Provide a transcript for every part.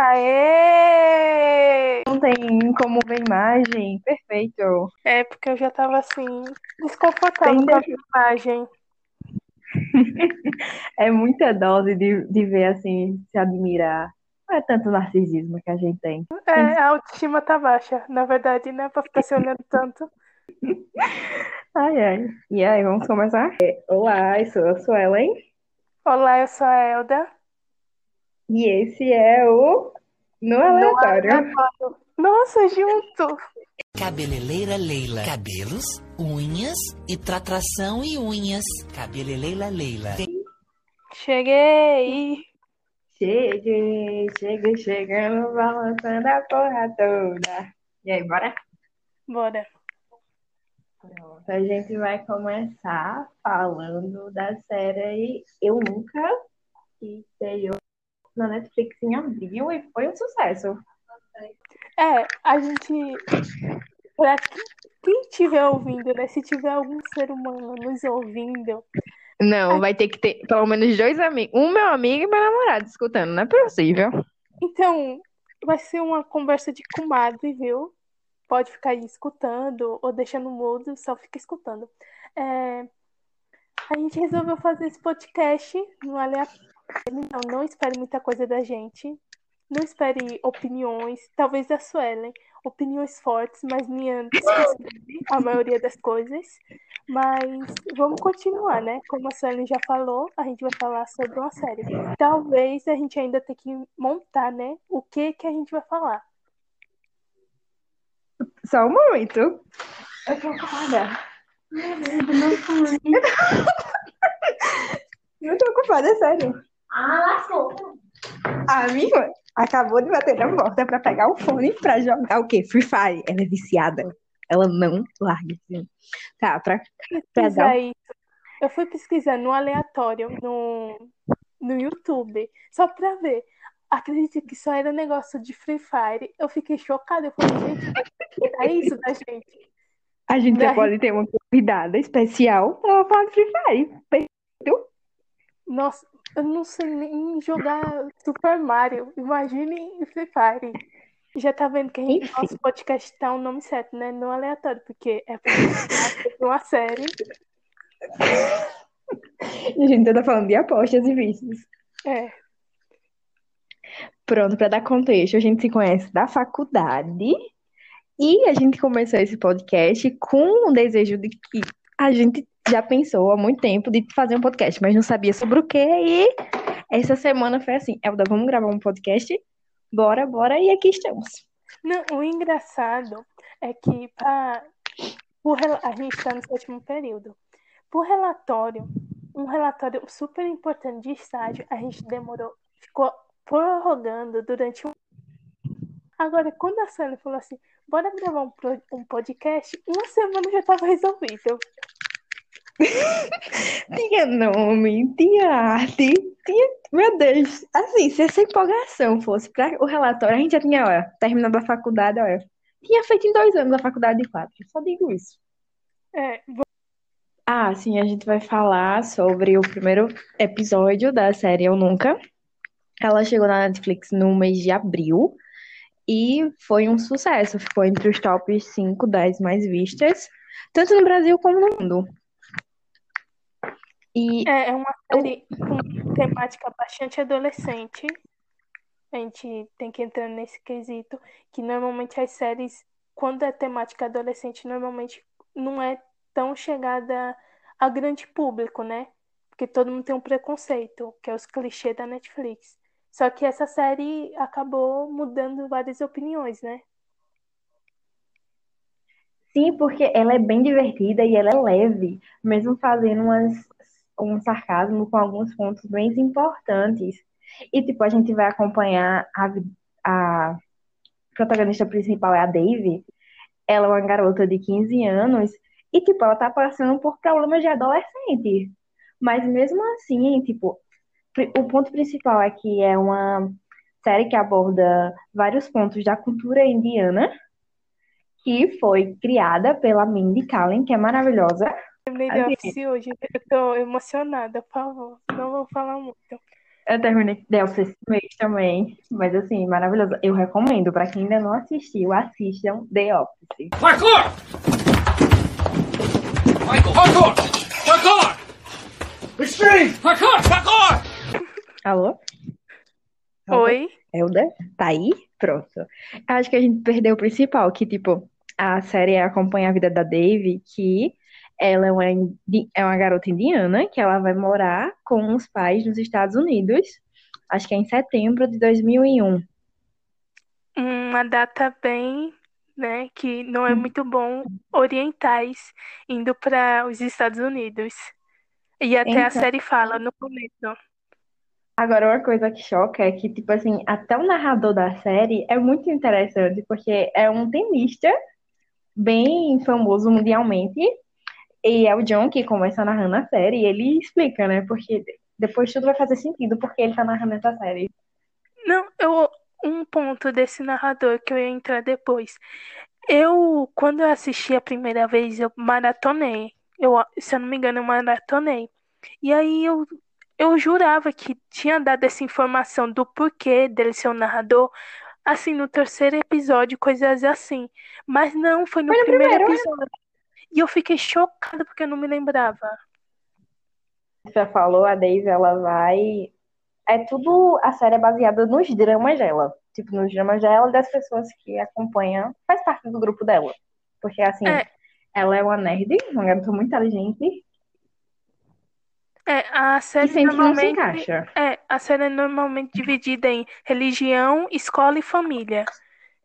Aê! Não tem como ver imagem. Perfeito. É, porque eu já tava assim, desconfortável com a imagem. É muita dose de, de ver assim, se admirar. Não é tanto narcisismo que a gente tem. É, a autoestima tá baixa. Na verdade, né? Pra ficar se olhando tanto. Ai, ai. E aí, vamos começar? É, Olá, eu sou a Suelen. Olá, eu sou a Elda. E esse é o No Aleatório. Nossa, junto! Cabeleireira Leila. Cabelos, unhas e tratração e unhas. Cabeleireira Leila. Cheguei! Cheguei, cheguei, chegando, balançando a porra toda. E aí, bora? Bora. Pronto, a gente vai começar falando da série Eu Nunca, que estreou na Netflix em abril e foi um sucesso. É, a gente. Pra quem- quem estiver ouvindo, né? Se tiver algum ser humano nos ouvindo, Não, vai ter que ter pelo menos dois amigos, um meu amigo e meu namorado escutando, não é possível. então vai ser uma conversa de comadre, viu? Pode ficar aí escutando ou deixando mudo, só fica escutando. É, a gente resolveu fazer esse podcast no aleatório. Então, não espere muita coisa da gente. Não espere opiniões, talvez da Suelen, opiniões fortes, mas minha a maioria das coisas. Mas vamos continuar, né? Como a Suelen já falou, a gente vai falar sobre uma série. Talvez a gente ainda tenha que montar, né? O que que a gente vai falar. Só um momento. Eu tô ocupada. Não tô ocupada, sério. Ah, lascou. A minha irmã acabou de bater na porta pra pegar o fone pra jogar o quê? Free Fire. Ela é viciada. Ela não larga. assim. Tá, pra, pra dar isso. Eu fui pesquisar no aleatório, no, no YouTube, só pra ver. Acredite que só era negócio de Free Fire. Eu fiquei chocada. Eu falei, gente, é isso da gente. A gente já pode ter uma convidada especial pra falar de Free Fire. Nossa, eu não sei nem jogar Super Mario. Imagine Free Fire. Já tá vendo que a gente, Enfim. nosso podcast tá o nome certo, né? No aleatório, porque é uma série. E a gente tá falando de apostas e vícios. É, Pronto, pra dar contexto, a gente se conhece da faculdade e a gente começou esse podcast com o desejo de que a gente já pensou há muito tempo de fazer um podcast, mas não sabia sobre o quê. E essa semana foi assim: Elda, vamos gravar um podcast? Bora, bora, e aqui estamos. Não, o engraçado é que pra, por a gente está no sétimo período. Por relatório, um relatório super importante de estágio, a gente demorou, ficou prorrogando durante um. Agora, quando a Sally falou assim, bora gravar um, um podcast, uma semana já estava resolvido. Tinha nome, tinha arte, tinha. Meu Deus, assim, se essa empolgação fosse para o relatório, a gente já tinha, olha, terminado a faculdade, olha. Tinha feito em dois anos a faculdade de quatro, só digo isso. É, Ah, sim, a gente vai falar sobre o primeiro episódio da série Eu Nunca. Ela chegou na Netflix no mês de abril e foi um sucesso. Ficou entre os tops 5, 10 mais vistas, tanto no Brasil como no mundo. E É, é uma série com temática bastante adolescente. A gente tem que entrar nesse quesito, que normalmente as séries, quando é temática adolescente, normalmente não é tão chegada a grande público, né? Porque todo mundo tem um preconceito, que é os clichês da Netflix. Só que essa série acabou mudando várias opiniões, né? sim, porque ela é bem divertida e ela é leve, mesmo fazendo umas, um sarcasmo com alguns pontos bem importantes. E, tipo, a gente vai acompanhar a, a protagonista principal é a Dave. Ela é uma garota de 15 anos e, tipo, ela tá passando por problemas de adolescente. Mas mesmo assim, tipo, o ponto principal é que é uma série que aborda vários pontos da cultura indiana, que foi criada pela Mindy Kaling, que é maravilhosa. Terminei The Assim. Office hoje, eu tô emocionada, por favor, não vou falar muito. Eu terminei The Office esse mês também. Mas assim, maravilhoso. Eu recomendo. Pra quem ainda não assistiu, assistam The Office. Parkour! Michael! Parkour! Parkour! Extreme! Parkour! Parkour! Alô? Oi? Elda? Tá aí? Pronto. Acho que a gente perdeu o principal, que, tipo, a série acompanha a vida da Dave, que ela é uma, é uma garota indiana, que ela vai morar com os pais nos Estados Unidos, acho que é em setembro de 2001. Uma data bem, né, que não é muito bom orientais indo para os Estados Unidos. E até a Então. série fala no começo. Agora, uma coisa que choca é que, tipo assim, até o narrador da série é muito interessante, porque é um tenista bem famoso mundialmente, e é o John que começa narrando a série, e ele explica, né? Porque depois tudo vai fazer sentido porque ele tá narrando essa série. Não, eu um ponto desse narrador que eu ia entrar depois. Eu, quando eu assisti a primeira vez, eu maratonei. Eu, se eu não me engano, eu maratonei. E aí eu, eu jurava que tinha dado essa informação do porquê dele ser um narrador, assim, no terceiro episódio, coisas assim. Mas não, foi no Foi no primeiro primeiro, né? episódio. E eu fiquei chocada porque eu não me lembrava. Você já falou, a Daisy, ela vai. É tudo. A série é baseada nos dramas dela. Tipo, nos dramas dela e das pessoas que acompanham. Faz parte do grupo dela. Porque, assim, É. ela é uma nerd, uma garota muito inteligente. É, a E série não se normalmente. encaixa. É, a série é normalmente dividida em religião, escola e família.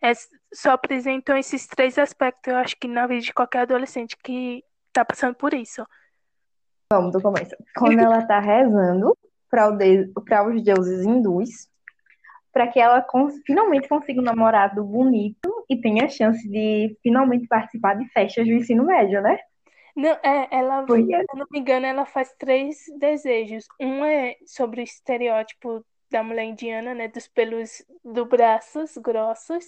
É, só apresentam esses três aspectos, eu acho que na vida de qualquer adolescente que tá passando por isso. Vamos do começo. Quando ela tá rezando para os deuses hindus, para que ela cons- finalmente consiga um namorado bonito e tenha a chance de finalmente participar de festas do ensino médio, né? Não, é, ela, Porque se não me engano, ela faz três desejos. Um é sobre o estereótipo da mulher indiana, né, dos pelos do braços grossos.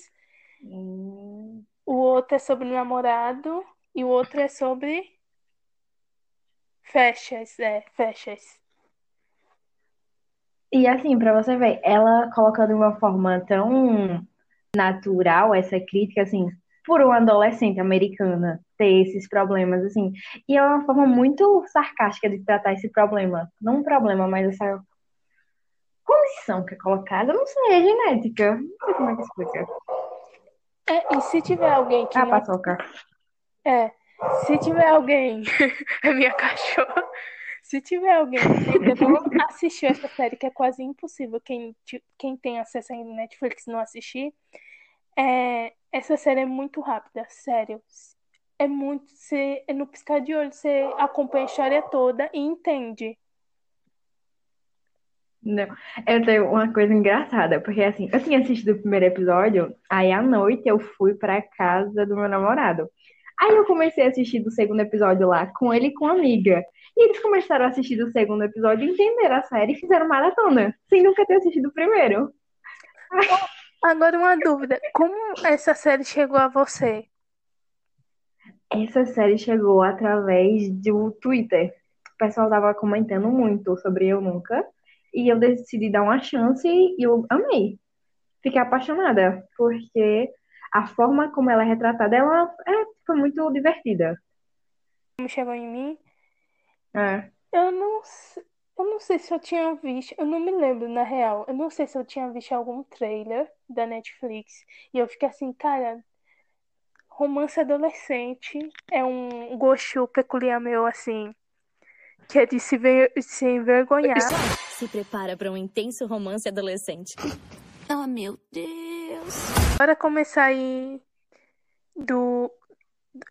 Hum, O outro é sobre namorado e o outro é sobre festas, é, festas. E assim, pra você ver, ela colocando de uma forma tão natural essa crítica, assim, por uma adolescente americana ter esses problemas, assim. E é uma forma muito sarcástica de tratar esse problema. Não um problema, mas essa condição que é colocada, não sei, é genética. Não sei como é que explica. É, e se tiver alguém que Ah, não paçoca. É, se tiver alguém, é minha cachorra, se tiver alguém que ainda não assistiu essa série, que é quase impossível quem, quem tem acesso à Netflix não assistir, é, essa série é muito rápida, sério. É muito, você, é no piscar de olho, você acompanha a história toda e entende. Não, eu tenho uma coisa engraçada, porque assim, eu tinha assistido o primeiro episódio, aí à noite eu fui pra casa do meu namorado. Aí eu comecei a assistir do segundo episódio lá com ele e com a amiga. E eles começaram a assistir do segundo episódio, entenderam a série e fizeram maratona, sem nunca ter assistido o primeiro. Agora uma dúvida, como essa série chegou a você? Essa série chegou através do Twitter. O pessoal tava comentando muito sobre Eu Nunca. E eu decidi dar uma chance e eu amei. Fiquei apaixonada, porque a forma como ela é retratada, ela é, foi muito divertida. Como chegou em mim? É. Eu não, eu não sei se eu tinha visto, eu não me lembro na real. Eu não sei se eu tinha visto algum trailer da Netflix e eu fiquei assim, cara, romance adolescente é um gosto peculiar meu assim, que é de se ver, se envergonhar. Se prepara para um intenso romance adolescente. Oh, meu Deus. Para começar aí do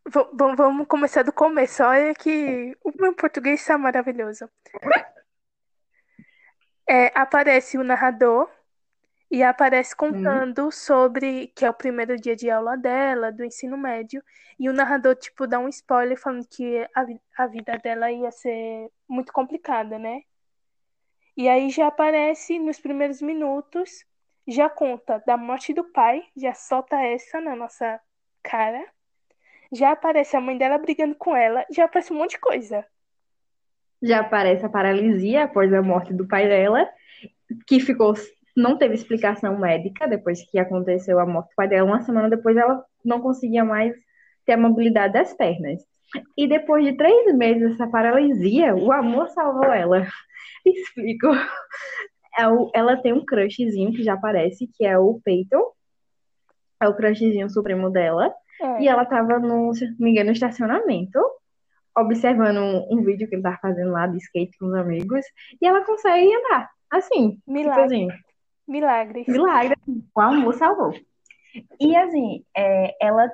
v- vamos começar do começo. Olha que o meu português está maravilhoso. É, aparece o narrador e aparece contando sobre que é o primeiro dia de aula dela, do ensino médio, e o narrador, tipo, dá um spoiler falando que a, a vida dela ia ser muito complicada, né? E aí já aparece nos primeiros minutos, já conta da morte do pai, já solta essa na nossa cara. Já aparece a mãe dela brigando com ela, já aparece um monte de coisa. Já aparece a paralisia após a morte do pai dela. que ficou, não teve explicação médica depois que aconteceu a morte do pai dela. Uma semana depois ela não conseguia mais ter a mobilidade das pernas. E depois de três meses dessa paralisia, o amor salvou ela. Explico. É Ela tem um crushzinho que já aparece, que é o Peyton. É o crushzinho supremo dela. É. E ela tava no, se não me engano, no estacionamento, observando um, um vídeo que ele tava fazendo lá de skate com os amigos. E ela consegue andar. Assim, tipo Milagre. assim, Milagres. milagre, o amor salvou. E assim, é, ela,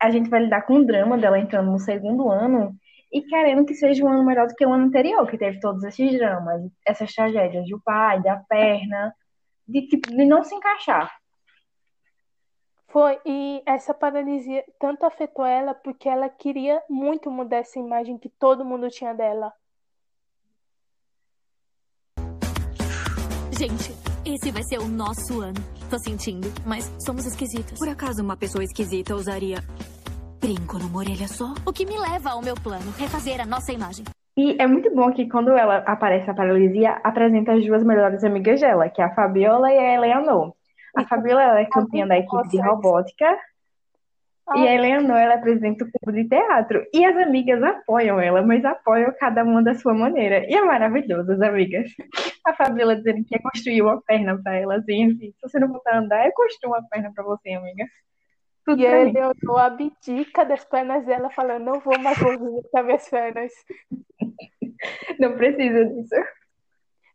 a gente vai lidar com o drama dela entrando no segundo ano e querendo que seja um ano melhor do que o ano anterior, que teve todos esses dramas, essas tragédias do pai, da perna, de, tipo, de não se encaixar. Foi, e essa paralisia tanto afetou ela porque ela queria muito mudar essa imagem que todo mundo tinha dela. Gente, esse vai ser o nosso ano. Tô sentindo, mas somos esquisitas. Por acaso uma pessoa esquisita usaria brinco numa orelha só? O que me leva ao meu plano, refazer a nossa imagem. E é muito bom que quando ela aparece a paralisia, apresenta as duas melhores amigas dela, que é a Fabiola e a Eleanor. A Fabiola ela é campeã da equipe de robótica e a Eleanor ela apresenta o clube de teatro. E as amigas apoiam ela, mas apoiam cada uma da sua maneira. E é maravilhoso, as amigas. A Fabiola dizendo que ia construir uma perna pra ela, assim, assim, se você não voltar a andar, eu construo uma perna pra você, amiga. Tudo E a mim. Eleonor abdica das pernas dela, falando: Não vou mais movimentar minhas pernas. Não precisa disso.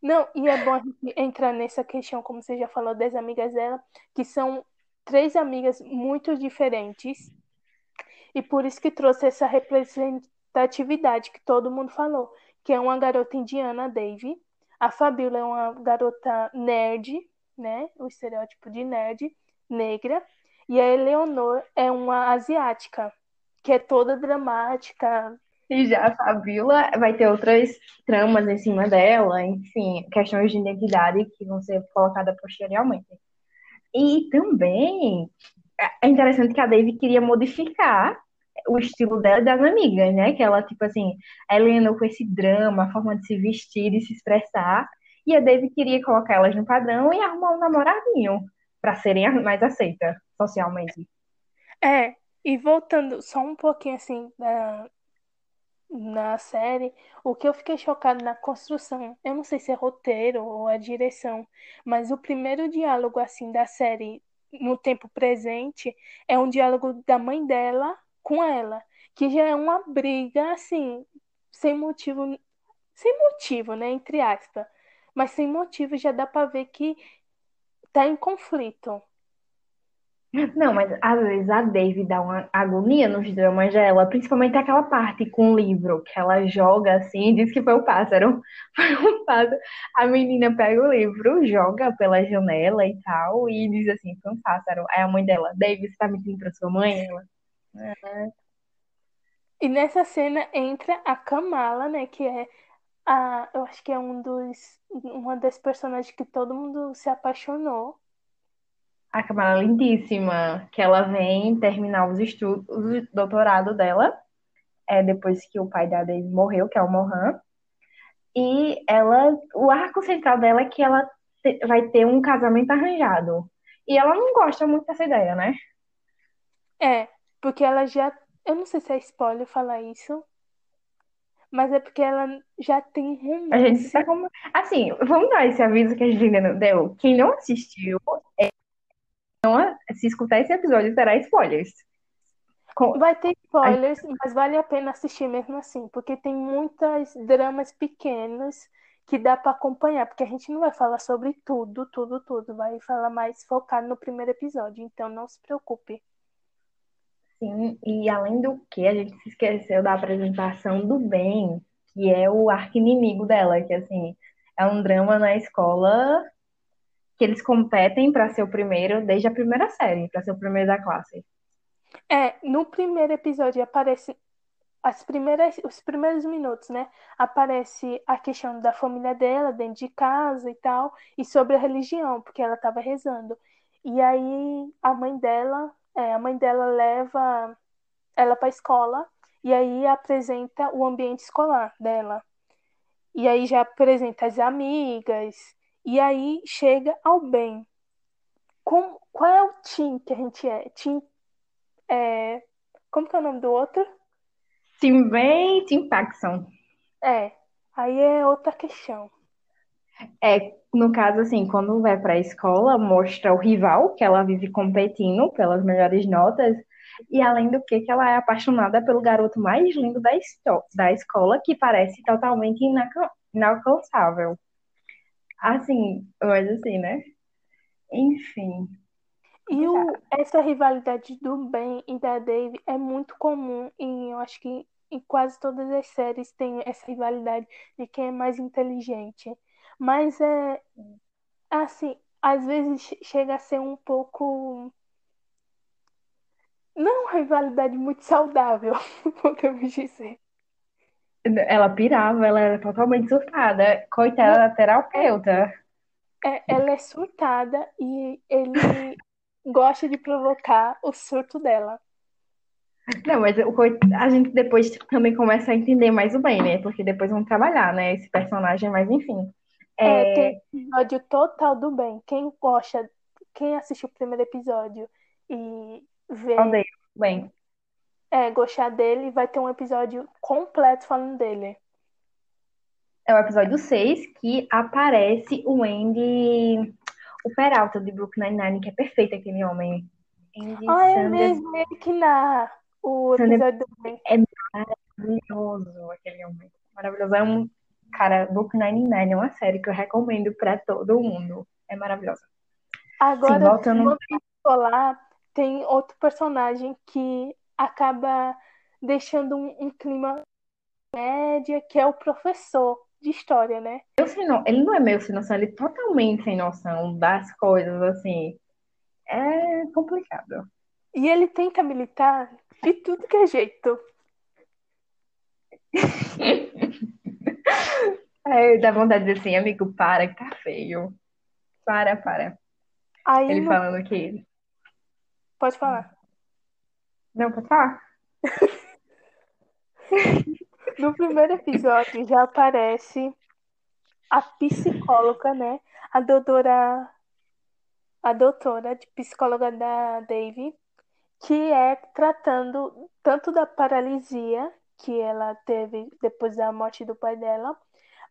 Não, e é bom a gente entrar nessa questão, como você já falou, das amigas dela, que são três amigas muito diferentes, e por isso que trouxe essa representatividade que todo mundo falou, que é uma garota indiana, Dave, a Fabiola é uma garota nerd, né, o estereótipo de nerd, negra, e a Eleonor é uma asiática, que é toda dramática, E já a Fabiola vai ter outras tramas em cima dela, enfim, questões de identidade que vão ser colocadas posteriormente. E também é interessante que a Dave queria modificar o estilo dela e das amigas, né? Que ela, tipo assim, a Helena com esse drama, a forma de se vestir, de se expressar, e a Dave queria colocar elas no padrão e arrumar um namoradinho para serem mais aceitas socialmente. É, e voltando só um pouquinho assim da, na série, o que eu fiquei chocado na construção, eu não sei se é roteiro ou a direção, mas o primeiro diálogo assim da série no tempo presente é um diálogo da mãe dela com ela, que já é uma briga assim, sem motivo, sem motivo, né, entre aspas, mas sem motivo já dá pra ver que tá em conflito. Não, mas às vezes a Dave dá uma agonia nos dramas dela, principalmente aquela parte com o livro, que ela joga assim e diz que foi o pássaro. Foi um pássaro. A menina pega o livro, joga pela janela e tal, e diz assim, foi um pássaro. Aí a mãe dela, Dave, você tá mentindo pra sua mãe? Ela, E nessa cena entra a Kamala, né? Que é a, eu acho que é um dos, uma das personagens que todo mundo se apaixonou. A Kamala lindíssima, que ela vem terminar os estudos, o doutorado dela, é, depois que o pai da Dave morreu, que é o Mohan. E ela, o arco central dela é que ela te- vai ter um casamento arranjado. E ela não gosta muito dessa ideia, né? É, porque ela já, eu não sei se é spoiler falar isso, mas é porque ela já tem A gente romance. tá como. Assim, vamos dar esse aviso que a gente ainda não deu. Quem não assistiu, é, a- se escutar esse episódio, terá spoilers. Com- Vai ter spoilers, mas vale a pena assistir mesmo assim, porque tem muitas dramas pequenos que dá pra acompanhar, porque a gente não vai falar sobre tudo, tudo, tudo, vai falar mais focado no primeiro episódio, então não se preocupe. Sim, e além do que, a gente se esqueceu da apresentação do Ben, que é o arqui-inimigo dela, que assim, é um drama na escola que eles competem para ser o primeiro desde a primeira série, para ser o primeiro da classe. É, no primeiro episódio aparece as primeiras, os primeiros minutos, né? Aparece a questão da família dela dentro de casa e tal, e sobre a religião, porque ela estava rezando. E aí a mãe dela, é, a mãe dela leva ela para a escola e aí apresenta o ambiente escolar dela. E aí já apresenta as amigas E aí chega ao bem. Com, qual é o Tim que a gente é? Tim é, como que é o nome do outro? Tim bem, Tim Paxson. É, aí é outra questão. É, no caso, assim, quando vai pra escola, mostra o rival, que ela vive competindo pelas melhores notas, e além do que, que ela é apaixonada pelo garoto mais lindo da, da escola, que parece totalmente inalcançável. Assim, mas assim, né? Enfim. E o, essa rivalidade do Ben e da Dave é muito comum e eu acho que em quase todas as séries tem essa rivalidade de quem é mais inteligente. Mas é assim, às vezes chega a ser um pouco não uma rivalidade muito saudável, podemos dizer. Ela pirava, ela era totalmente surtada. Coitada da terapeuta. É, ela é surtada e ele gosta de provocar o surto dela. Não, mas o, a gente depois também começa a entender mais o bem, né? Porque depois vão trabalhar, né? Esse personagem, mas enfim. É, é tem episódio total do bem. Quem gosta, quem assistiu o primeiro episódio e vê. Odeio, bem. É, gostar dele, vai ter um episódio completo falando dele. É o episódio 6 que aparece o Andy, o Peralta de Brooklyn Nine-Nine, que é perfeito aquele homem. Andy ah, é mesmo, ele que na o episódio do. É maravilhoso aquele homem. Maravilhoso. É um Cara, Book 99 é uma série que eu recomendo pra todo mundo. É maravilhosa. Agora, Sim, voltando... falar, tem outro personagem que acaba deixando um, um clima média, que é o professor de história, né? Eu sei não, ele não é meio sem noção, ele é totalmente sem noção das coisas, assim. É complicado. E ele tenta militar de tudo que é jeito. É, dá vontade de dizer assim, amigo, para, que tá feio. Para, para. Aí, ele no... falando que. Pode falar. Não, pode falar. no primeiro episódio já aparece a psicóloga, né? A doutora. A doutora de psicóloga da Dave, que é tratando tanto da paralisia que ela teve depois da morte do pai dela,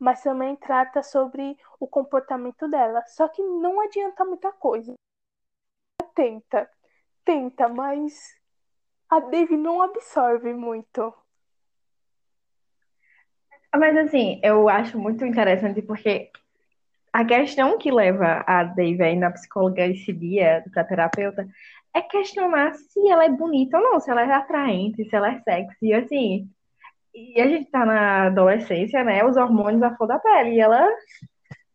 mas também trata sobre o comportamento dela. Só que não adianta muita coisa. Tenta, tenta, mas a Dave não absorve muito. Mas assim, eu acho muito interessante porque a questão que leva a Dave aí na psicóloga esse dia, pra terapeuta, é questionar se ela é bonita ou não, se ela é atraente, se ela é sexy, assim. E a gente tá na adolescência, né? Os hormônios à flor da pele. E ela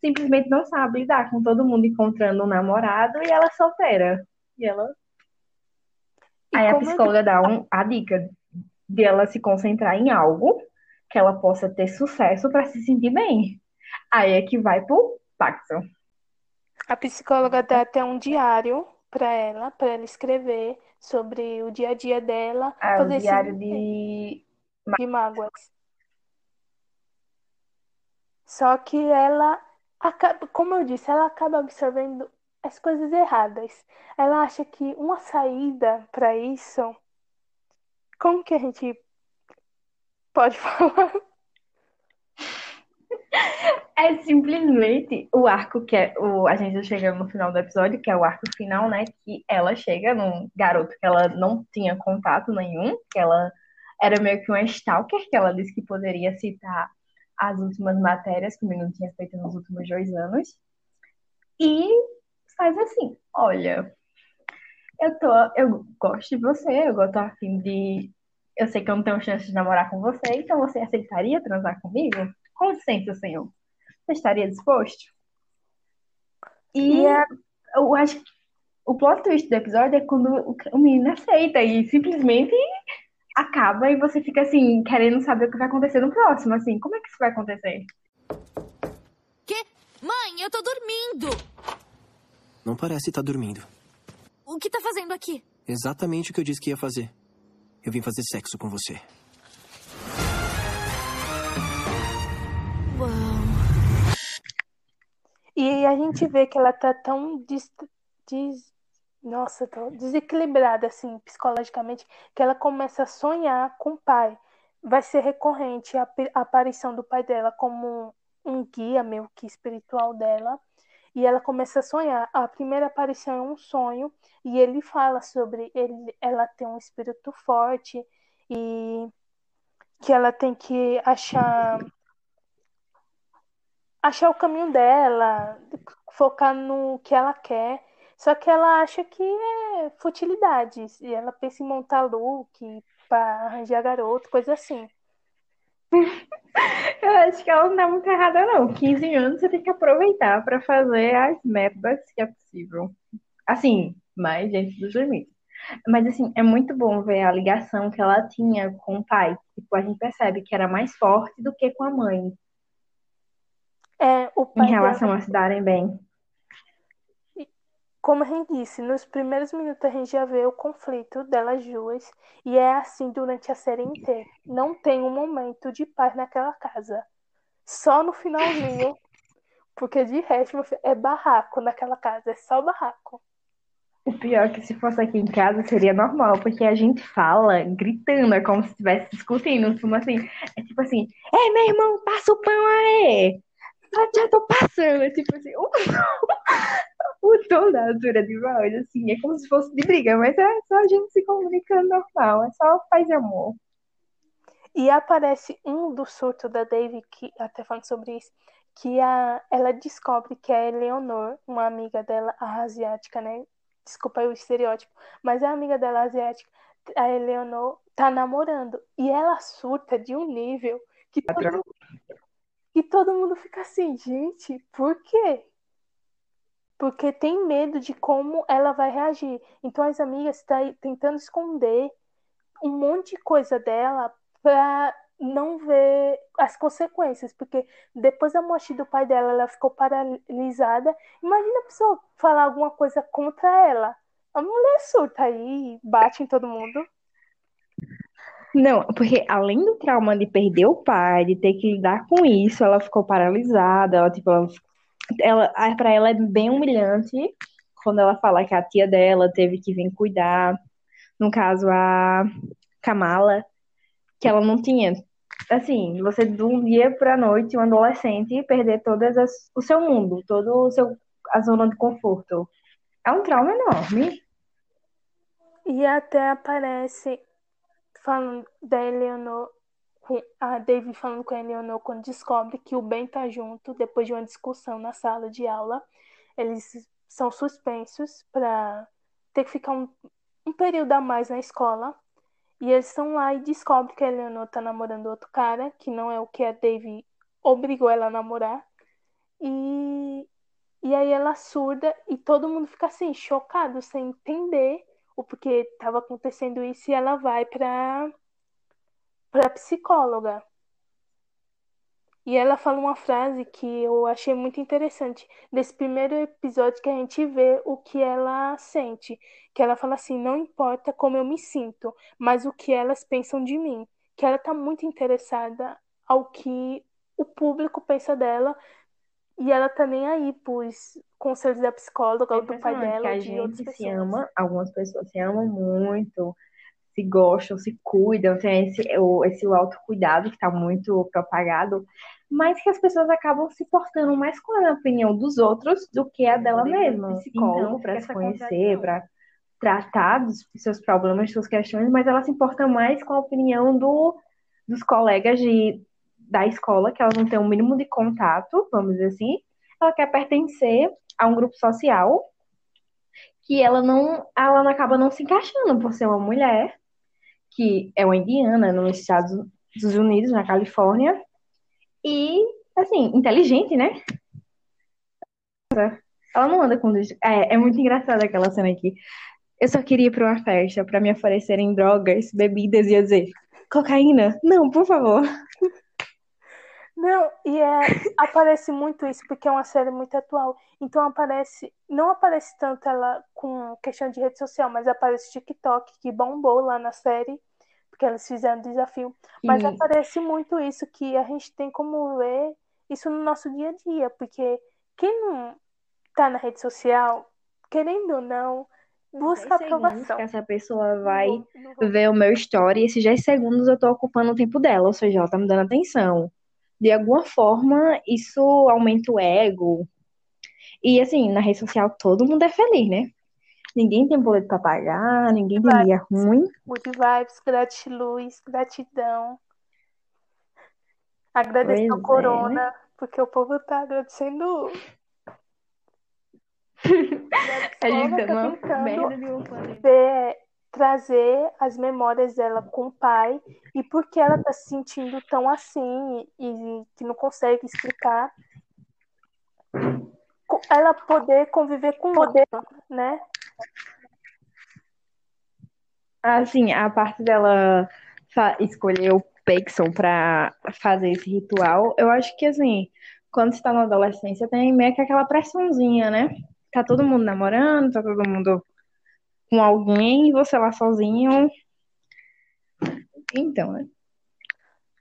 simplesmente não sabe lidar com todo mundo encontrando um namorado e ela é solteira. E ela. Aí a psicóloga dá um, a dica de ela se concentrar em algo que ela possa ter sucesso para se sentir bem. Aí é que vai pro pacto. A psicóloga dá até um diário para ela, para ela escrever sobre o dia a dia dela. Ah, o diário de de mágoas. Só que ela acaba, como eu disse, ela acaba absorvendo as coisas erradas. Ela acha que uma saída para isso. Como que a gente pode falar? É simplesmente o arco que é o a gente chega no final do episódio, que é o arco final, né? Que ela chega num garoto que ela não tinha contato nenhum, que ela era meio que uma stalker, que ela disse que poderia citar as últimas matérias que o menino tinha feito nos últimos dois anos. E faz assim, olha, eu tô, eu gosto de você, eu tô afim de. Eu sei que eu não tenho chance de namorar com você, então você aceitaria transar comigo? Com licença, senhor. Você estaria disposto? E é, eu acho que o plot twist do episódio é quando o menino aceita e simplesmente acaba e você fica assim, querendo saber o que vai acontecer no próximo, assim, como é que isso vai acontecer? Que? Mãe, eu tô dormindo! Não parece estar tá dormindo. O que tá fazendo aqui? Exatamente o que eu disse que ia fazer. Eu vim fazer sexo com você. Uau. E a gente vê que ela tá tão des, des, nossa, tão desequilibrada assim psicologicamente que ela começa a sonhar com o pai. Vai ser recorrente a, a aparição do pai dela como um guia meio que espiritual dela. E ela começa a sonhar. A primeira aparição é um sonho e ele fala sobre ele, ela ter um espírito forte e que ela tem que achar achar o caminho dela, focar no que ela quer. Só que ela acha que é futilidades. E ela pensa em montar look para arranjar garoto, coisa assim. Eu acho que ela não tá muito errada, não. 15 anos você tem que aproveitar pra fazer as merdas que é possível. Assim, mais dentro dos limites. Mas, assim, é muito bom ver a ligação que ela tinha com o pai. Tipo, a gente percebe que era mais forte do que com a mãe, É, o em pai relação dela, a se darem bem. Como a gente disse, nos primeiros minutos a gente já vê o conflito delas duas. E é assim durante a série inteira. Não tem um momento de paz naquela casa. Só no finalzinho. Porque de resto é barraco naquela casa. É só barraco. O pior é que se fosse aqui em casa seria normal, porque a gente fala gritando, é como se estivesse discutindo, assim. É tipo assim, ei, meu irmão, passa o pão aí! Tô passando. É tipo assim, o, o tom da altura de voz, assim, é como se fosse de briga, mas é só a gente se comunicando normal, é só paz e amor. E aparece um do surto da Dave, que até falando sobre isso, que a, ela descobre que a Eleonor, uma amiga dela, a asiática, né? Desculpa aí o estereótipo, mas a amiga dela asiática, a Eleonor, tá namorando. E ela surta de um nível que todo, que todo mundo fica assim, gente, por quê? Porque tem medo de como ela vai reagir. Então as amigas estão tentando esconder um monte de coisa dela pra não ver as consequências, porque depois da morte do pai dela, ela ficou paralisada. Imagina a pessoa falar alguma coisa contra ela. A mulher surta aí e bate em todo mundo. Não, porque além do trauma de perder o pai, de ter que lidar com isso, ela ficou paralisada, ela, tipo, ela, ela, pra ela é bem humilhante quando ela fala que a tia dela teve que vir cuidar, no caso a Kamala, que ela não tinha. Assim, você de um dia pra noite, um adolescente, perder todas as, o seu mundo, todo o seu, a zona de conforto. É um trauma enorme. E até aparece falando da Eleanor, a Dave falando com a Eleanor quando descobre que o Ben tá junto, depois de uma discussão na sala de aula. Eles são suspensos para ter que ficar um, um período a mais na escola. E eles estão lá e descobrem que a Eleanor tá namorando outro cara, que não é o que a Dave obrigou ela a namorar. E, e aí ela surda e todo mundo fica assim, chocado, sem entender o porquê estava acontecendo isso. E ela vai pra, pra psicóloga. E ela fala uma frase que eu achei muito interessante. Desse primeiro episódio que a gente vê o que ela sente. Que ela fala assim: não importa como eu me sinto, mas o que elas pensam de mim. Que ela tá muito interessada ao que o público pensa dela. E ela tá nem aí pros conselhos da psicóloga, É ou do pai dela, que a de gente se pessoas. ama, algumas pessoas se amam muito, se gostam, se cuidam, tem esse, esse autocuidado que está muito propagado, mas que as pessoas acabam se portando mais com a opinião dos outros do que a dela mesma. psicólogo Então, para se se conhecer, conhecer, para tratar dos seus problemas, suas questões, mas ela se importa mais com a opinião do, dos colegas de, da escola, que ela não tem o mínimo de contato, vamos dizer assim. Ela quer pertencer a um grupo social que ela não, ela acaba não se encaixando por ser uma mulher que é uma indiana nos Estados Unidos, na Califórnia, e assim, inteligente, né? Ela não anda com é, é muito engraçada aquela cena aqui. Eu só queria ir para uma festa para me oferecerem drogas, bebidas e dizer, cocaína? Não, por favor. Não, e é, aparece muito isso porque é uma série muito atual. Então aparece, não aparece tanto ela com questão de rede social, mas aparece TikTok que bombou lá na série, porque eles fizeram desafio. Mas aparece muito isso que a gente tem como ver isso no nosso dia a dia, porque quem não tá na rede social, querendo ou não, busca 10 segundos aprovação. que essa pessoa vai Não não ver o meu story, esses 10 segundos eu tô ocupando o tempo dela, ou seja, ela tá me dando atenção. De alguma forma, isso aumenta o ego. E assim, na rede social todo mundo é feliz, né? Ninguém tem boleto pra pagar, ninguém tem dia ruim. Good vibes, gratiluz, gratidão. Agradecer Pois ao é, Corona, porque o povo tá agradecendo. A gente Corona tá numa merda de ver, trazer as memórias dela com o pai e por que ela tá se sentindo tão assim e que não consegue explicar. Ela poder conviver com o outro, né? Assim, a parte dela escolher o Pexon pra fazer esse ritual, eu acho que assim, quando você tá na adolescência, tem meio que aquela pressãozinha, né? Tá todo mundo namorando, tá todo mundo com alguém e você lá sozinho. Então, né?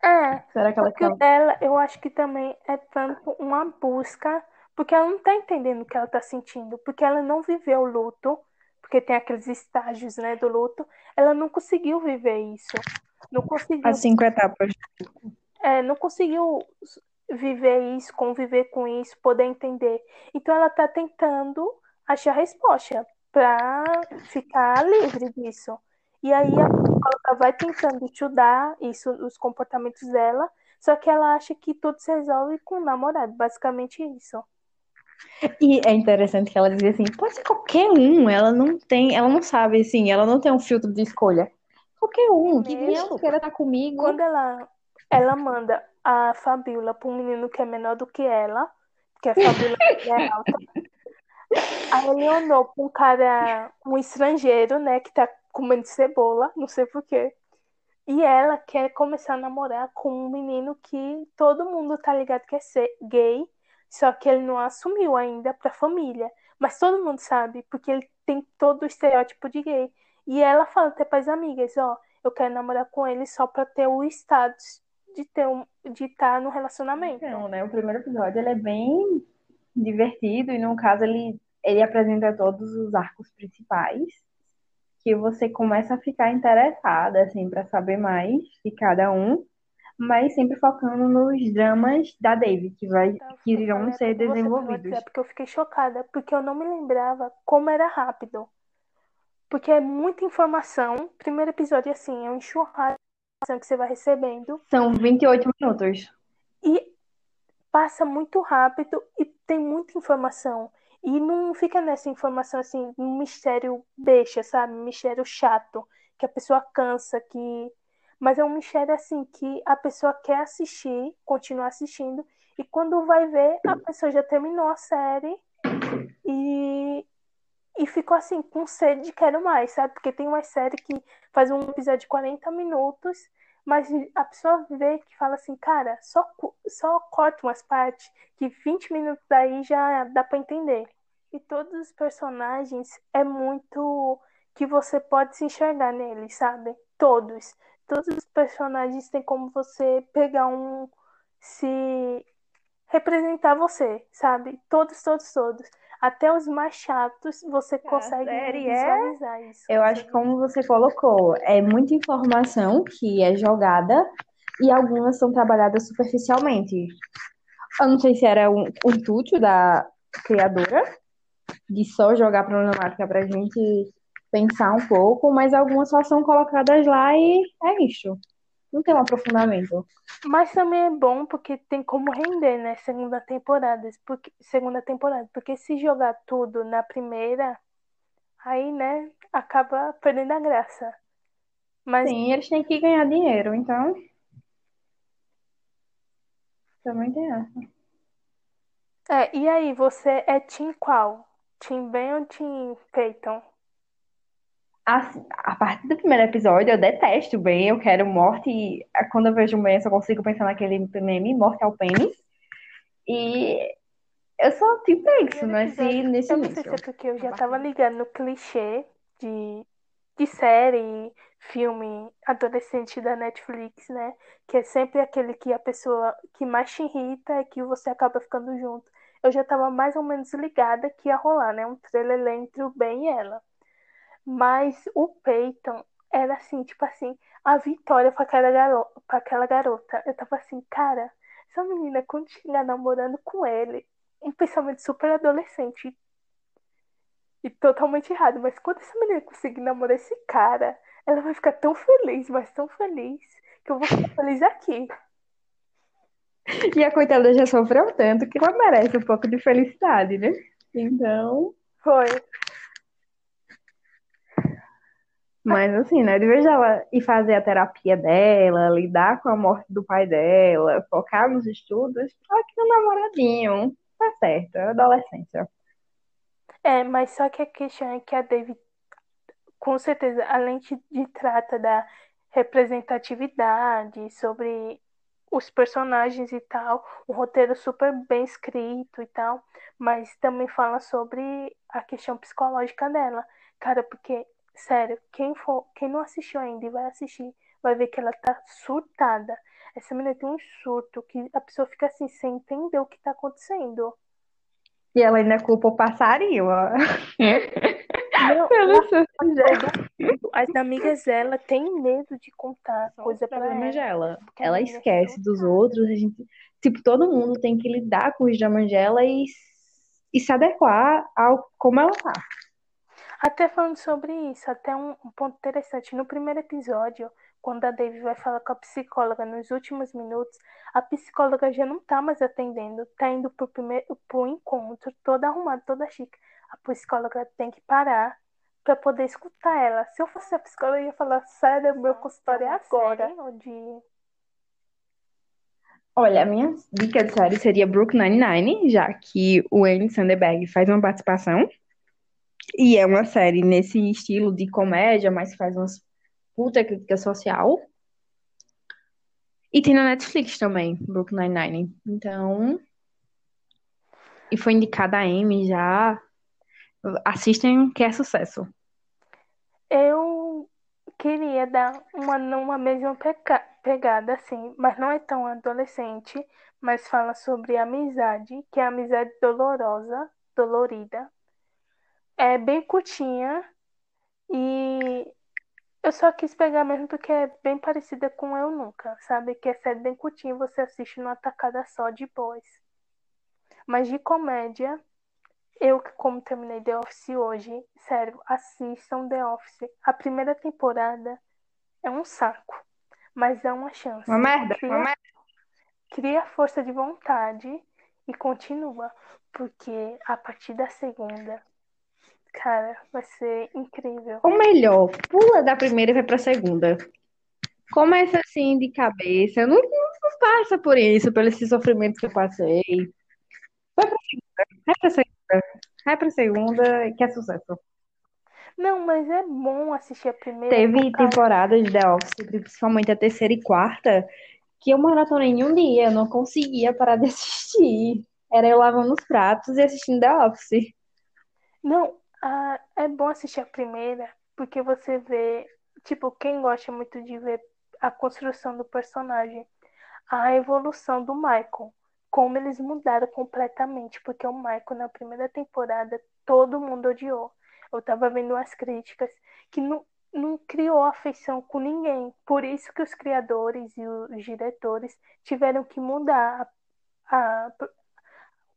É, Será que ela Porque o dela, eu acho que também é tanto uma busca, porque ela não tá entendendo o que ela tá sentindo, porque ela não viveu o luto, porque tem aqueles estágios, né, do luto, ela não conseguiu viver isso. Não conseguiu, as cinco etapas? é, não conseguiu viver isso, conviver com isso, poder entender. Então ela tá tentando achar resposta para ficar livre disso. E aí a psicóloga vai tentando estudar isso, os comportamentos dela, só que ela acha que tudo se resolve com o namorado, basicamente isso. E é interessante que ela dizia assim, pode ser qualquer um, ela não tem, ela não sabe, assim, ela não tem um filtro de escolha. Qualquer um, que bicho queira estar comigo. Quando ela, ela manda a Fabiola para um menino que é menor do que ela, que a Fabiola é alta, a Eleonor para um cara, um estrangeiro, né, que tá comendo cebola, não sei porquê. E ela quer começar a namorar com um menino que todo mundo tá ligado que é gay, só que ele não assumiu ainda pra família. Mas todo mundo sabe, porque ele tem todo o estereótipo de gay. E ela fala até para as amigas, ó, eu quero namorar com ele só pra ter o status de ter um, de estar no relacionamento. Não, né? O primeiro episódio ele é bem divertido e no caso ele, ele apresenta todos os arcos principais que você começa a ficar interessada assim para saber mais de cada um, mas sempre focando nos dramas da David que vai que irão ser desenvolvidos. WhatsApp, porque eu fiquei chocada, porque eu não me lembrava como era rápido. Porque é muita informação. Primeiro episódio, assim, é um enxurrado de informação que você vai recebendo. São 28 minutos. E passa muito rápido e tem muita informação. E não fica nessa informação, assim, um mistério beixa, sabe? Um mistério chato, que a pessoa cansa, que... Mas é um mistério, assim, que a pessoa quer assistir, continuar assistindo, e quando vai ver, a pessoa já terminou a série e, e ficou, assim, com sede de quero mais, sabe? Porque tem uma série que faz um episódio de 40 minutos, mas a pessoa vê que fala assim, cara, só, só corta umas partes que 20 minutos daí já dá pra entender. E todos os personagens é muito que você pode se enxergar neles, sabe? Todos. Todos os personagens tem como você pegar um. se representar você, sabe? Todos, todos, todos. Até os mais chatos você consegue série é- visualizar isso. Eu acho que como você colocou, é muita informação que é jogada e algumas são trabalhadas superficialmente. Eu não sei se era um, um intuito da criadora de só jogar problemática pra gente pensar um pouco, mas algumas só são colocadas lá e é isso. Não tem um aprofundamento. Mas também é bom porque tem como render, né? Segunda temporada. Porque, segunda temporada. Porque se jogar tudo na primeira, aí, né, acaba perdendo a graça. Mas Sim, eles têm que ganhar dinheiro, então. Também tem essa. é, e aí, você é Team qual? Team Ben ou Team Peyton? A, a partir do primeiro episódio, eu detesto o Ben, eu quero morte. Quando eu vejo o Ben, eu só consigo pensar naquele meme, morte ao pênis. E eu sou tipo isso, Primeiro nesse, episódio, nesse eu não sei se é porque eu já tava ligando no clichê de, de série, filme adolescente da Netflix, né? Que é sempre aquele que a pessoa que mais te irrita é que você acaba ficando junto. eu já tava mais ou menos ligada que ia rolar, né? Um trailer entre o Ben e ela. Mas o Peyton era assim, tipo assim, a vitória pra aquela, garo pra aquela garota. Eu tava assim, cara, essa menina, quando chegar namorando com ele, um pensamento super adolescente e totalmente errado, mas quando essa menina conseguir namorar esse cara, ela vai ficar tão feliz, mas tão feliz, que eu vou ficar feliz aqui. E a coitada já sofreu tanto que ela merece um pouco de felicidade, né? Então. Foi. Mas assim, né? De vez ela ir fazer a terapia dela, lidar com a morte do pai dela, focar nos estudos, só que no namoradinho. Tá certo, é adolescência. É, mas só que a questão é que a David, com certeza, além de, trata da representatividade, sobre os personagens e tal, um roteiro super bem escrito e tal, mas também fala sobre a questão psicológica dela. Cara, porque, sério, quem for, quem não assistiu ainda e vai assistir, vai ver que ela tá surtada. Essa menina tem um surto que a pessoa fica assim, sem entender o que tá acontecendo. E ela ainda culpa o passarinho, ó. Não, ela- dela. as amigas dela têm medo de contar coisa problema ela. Ela menina é esquece dos outros, a gente, tipo, todo mundo tem que lidar com os dramas dela e, e se adequar ao como ela tá. Até falando sobre isso, até um, um ponto interessante. No primeiro episódio, quando a Dave vai falar com a psicóloga nos últimos minutos, a psicóloga já não tá mais atendendo, tá indo pro primeiro pro encontro, toda arrumada, toda chique. A psicóloga tem que parar pra poder escutar ela. Se eu fosse a psicóloga, eu ia falar, sério, meu consultório agora. Onde... Olha, a minha dica de série seria Brook Nine-Nine, já que o Andy Samberg faz uma participação. E é uma série nesse estilo de comédia, mas faz umas puta crítica social. E tem na Netflix também, Brook Nine-Nine. Então. E foi indicada a Emmy já. Assistem que é sucesso. Eu queria dar uma numa mesma pegada, assim, mas não é tão adolescente, mas fala sobre amizade, que é amizade dolorosa, dolorida. É bem curtinha e eu só quis pegar mesmo porque é bem parecida com Eu Nunca, sabe? Que é série bem curtinha e você assiste numa tacada só de boas. Mas de comédia, eu que como terminei The Office hoje, sério, assistam The Office. A primeira temporada é um saco, mas é uma chance. Uma merda, Cria, uma merda. cria força de vontade e continua, porque a partir da segunda, cara, vai ser incrível. Ou melhor, pula da primeira e vai pra segunda. Começa assim de cabeça. Não, não passa por isso, pelo esse sofrimento que eu passei. Vai pra segunda, vai pra segunda, vai pra segunda, que é sucesso. Não, mas é bom assistir a primeira Teve temporadas de The Office, principalmente a terceira e quarta, que eu maratonei em um dia, eu não conseguia parar de assistir. Era eu lavando os pratos e assistindo The Office. Não, ah, é bom assistir a primeira, porque você vê, tipo, quem gosta muito de ver a construção do personagem, a evolução do Michael, como eles mudaram completamente, porque o Michael na primeira temporada todo mundo odiou. Eu tava vendo as críticas que não, não criou afeição com ninguém. Por isso que os criadores e os diretores tiveram que mudar a, a-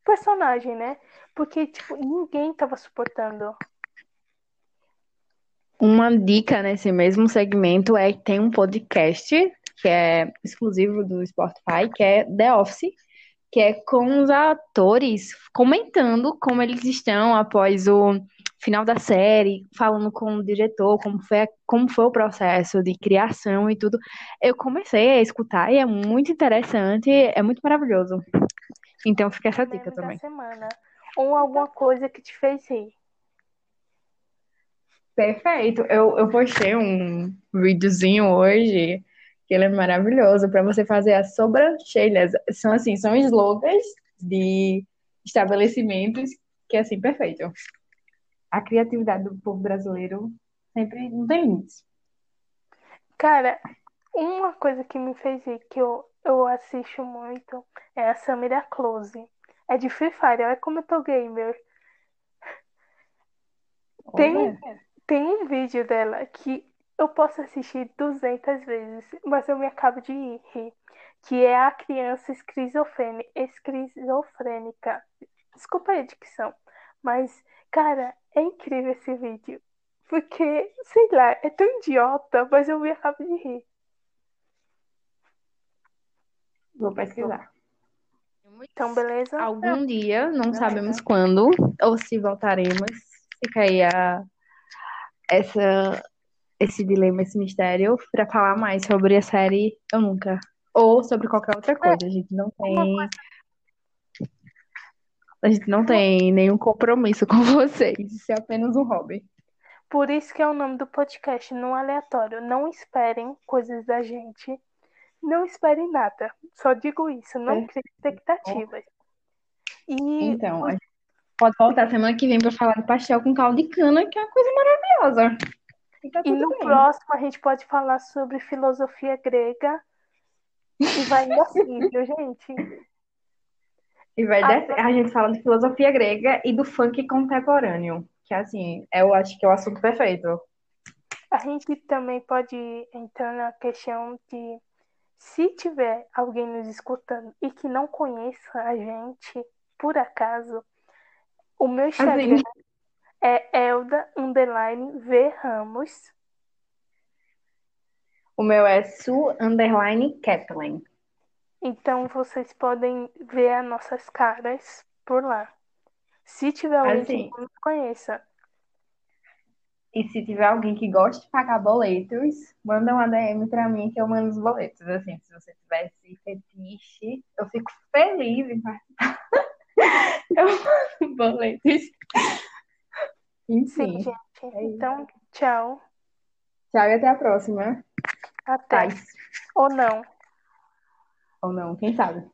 personagem, né? Porque, tipo, ninguém tava suportando. Uma dica nesse mesmo segmento é que tem um podcast que é exclusivo do Spotify, que é The Office, que é com os atores comentando como eles estão após o final da série, falando com o diretor, como foi, como foi o processo de criação e tudo. Eu comecei a escutar e é muito interessante, é muito maravilhoso. Então fica essa dica também. semana. Ou alguma coisa que te fez rir. Perfeito. Eu, eu postei um videozinho hoje que ele é maravilhoso para você fazer as sobrancelhas. São assim, são slogans de estabelecimentos que é assim, perfeito. A criatividade do povo brasileiro sempre não tem limites. Cara, uma coisa que me fez rir, que eu, eu assisto muito, é a Samira Close. É de Free Fire, olha como eu tô gamer. Tem, Olha. tem um vídeo dela que eu posso assistir 200 vezes, mas eu me acabo de rir. Que é a criança esquizofrênica. Desculpa a dicção, mas, cara, é incrível esse vídeo. Porque, sei lá, é tão idiota, mas eu me acabo de rir. Vou pesquisar. Então, beleza? Algum dia, não sabemos quando, ou se voltaremos. Fica aí a, essa, esse dilema, esse mistério, para falar mais sobre a série Eu Nunca. Ou sobre qualquer outra coisa. A gente não tem. A gente não tem nenhum compromisso com vocês. Isso é apenas um hobby. Por isso que é o nome do podcast, não aleatório. Não esperem coisas da gente. Não esperem nada. Só digo isso, não criem expectativas. E Então, a gente pode voltar semana que vem para falar de pastel com caldo de cana, que é uma coisa maravilhosa. E tudo no bem. próximo a gente pode falar sobre filosofia grega. E vai assim, viu, gente? E vai. A gente fala de filosofia grega e do funk contemporâneo, que assim, eu acho que é o assunto perfeito. A gente também pode entrar na questão de se tiver alguém nos escutando e que não conheça a gente, por acaso, o meu Instagram é Elda underline V Ramos. o meu é Su Underline Kathleen. Então vocês podem ver as nossas caras por lá. Se tiver alguém que Assim. não nos conheça, E se tiver alguém que gosta de pagar boletos, manda uma DM pra mim que eu mando os boletos. Assim, se você tiver esse fetiche, eu fico feliz em participar. Eu mando boletos. sim, Enfim, gente. é. Então, tchau. Tchau e até a próxima. Até. Paz. Ou não. Ou não, quem sabe?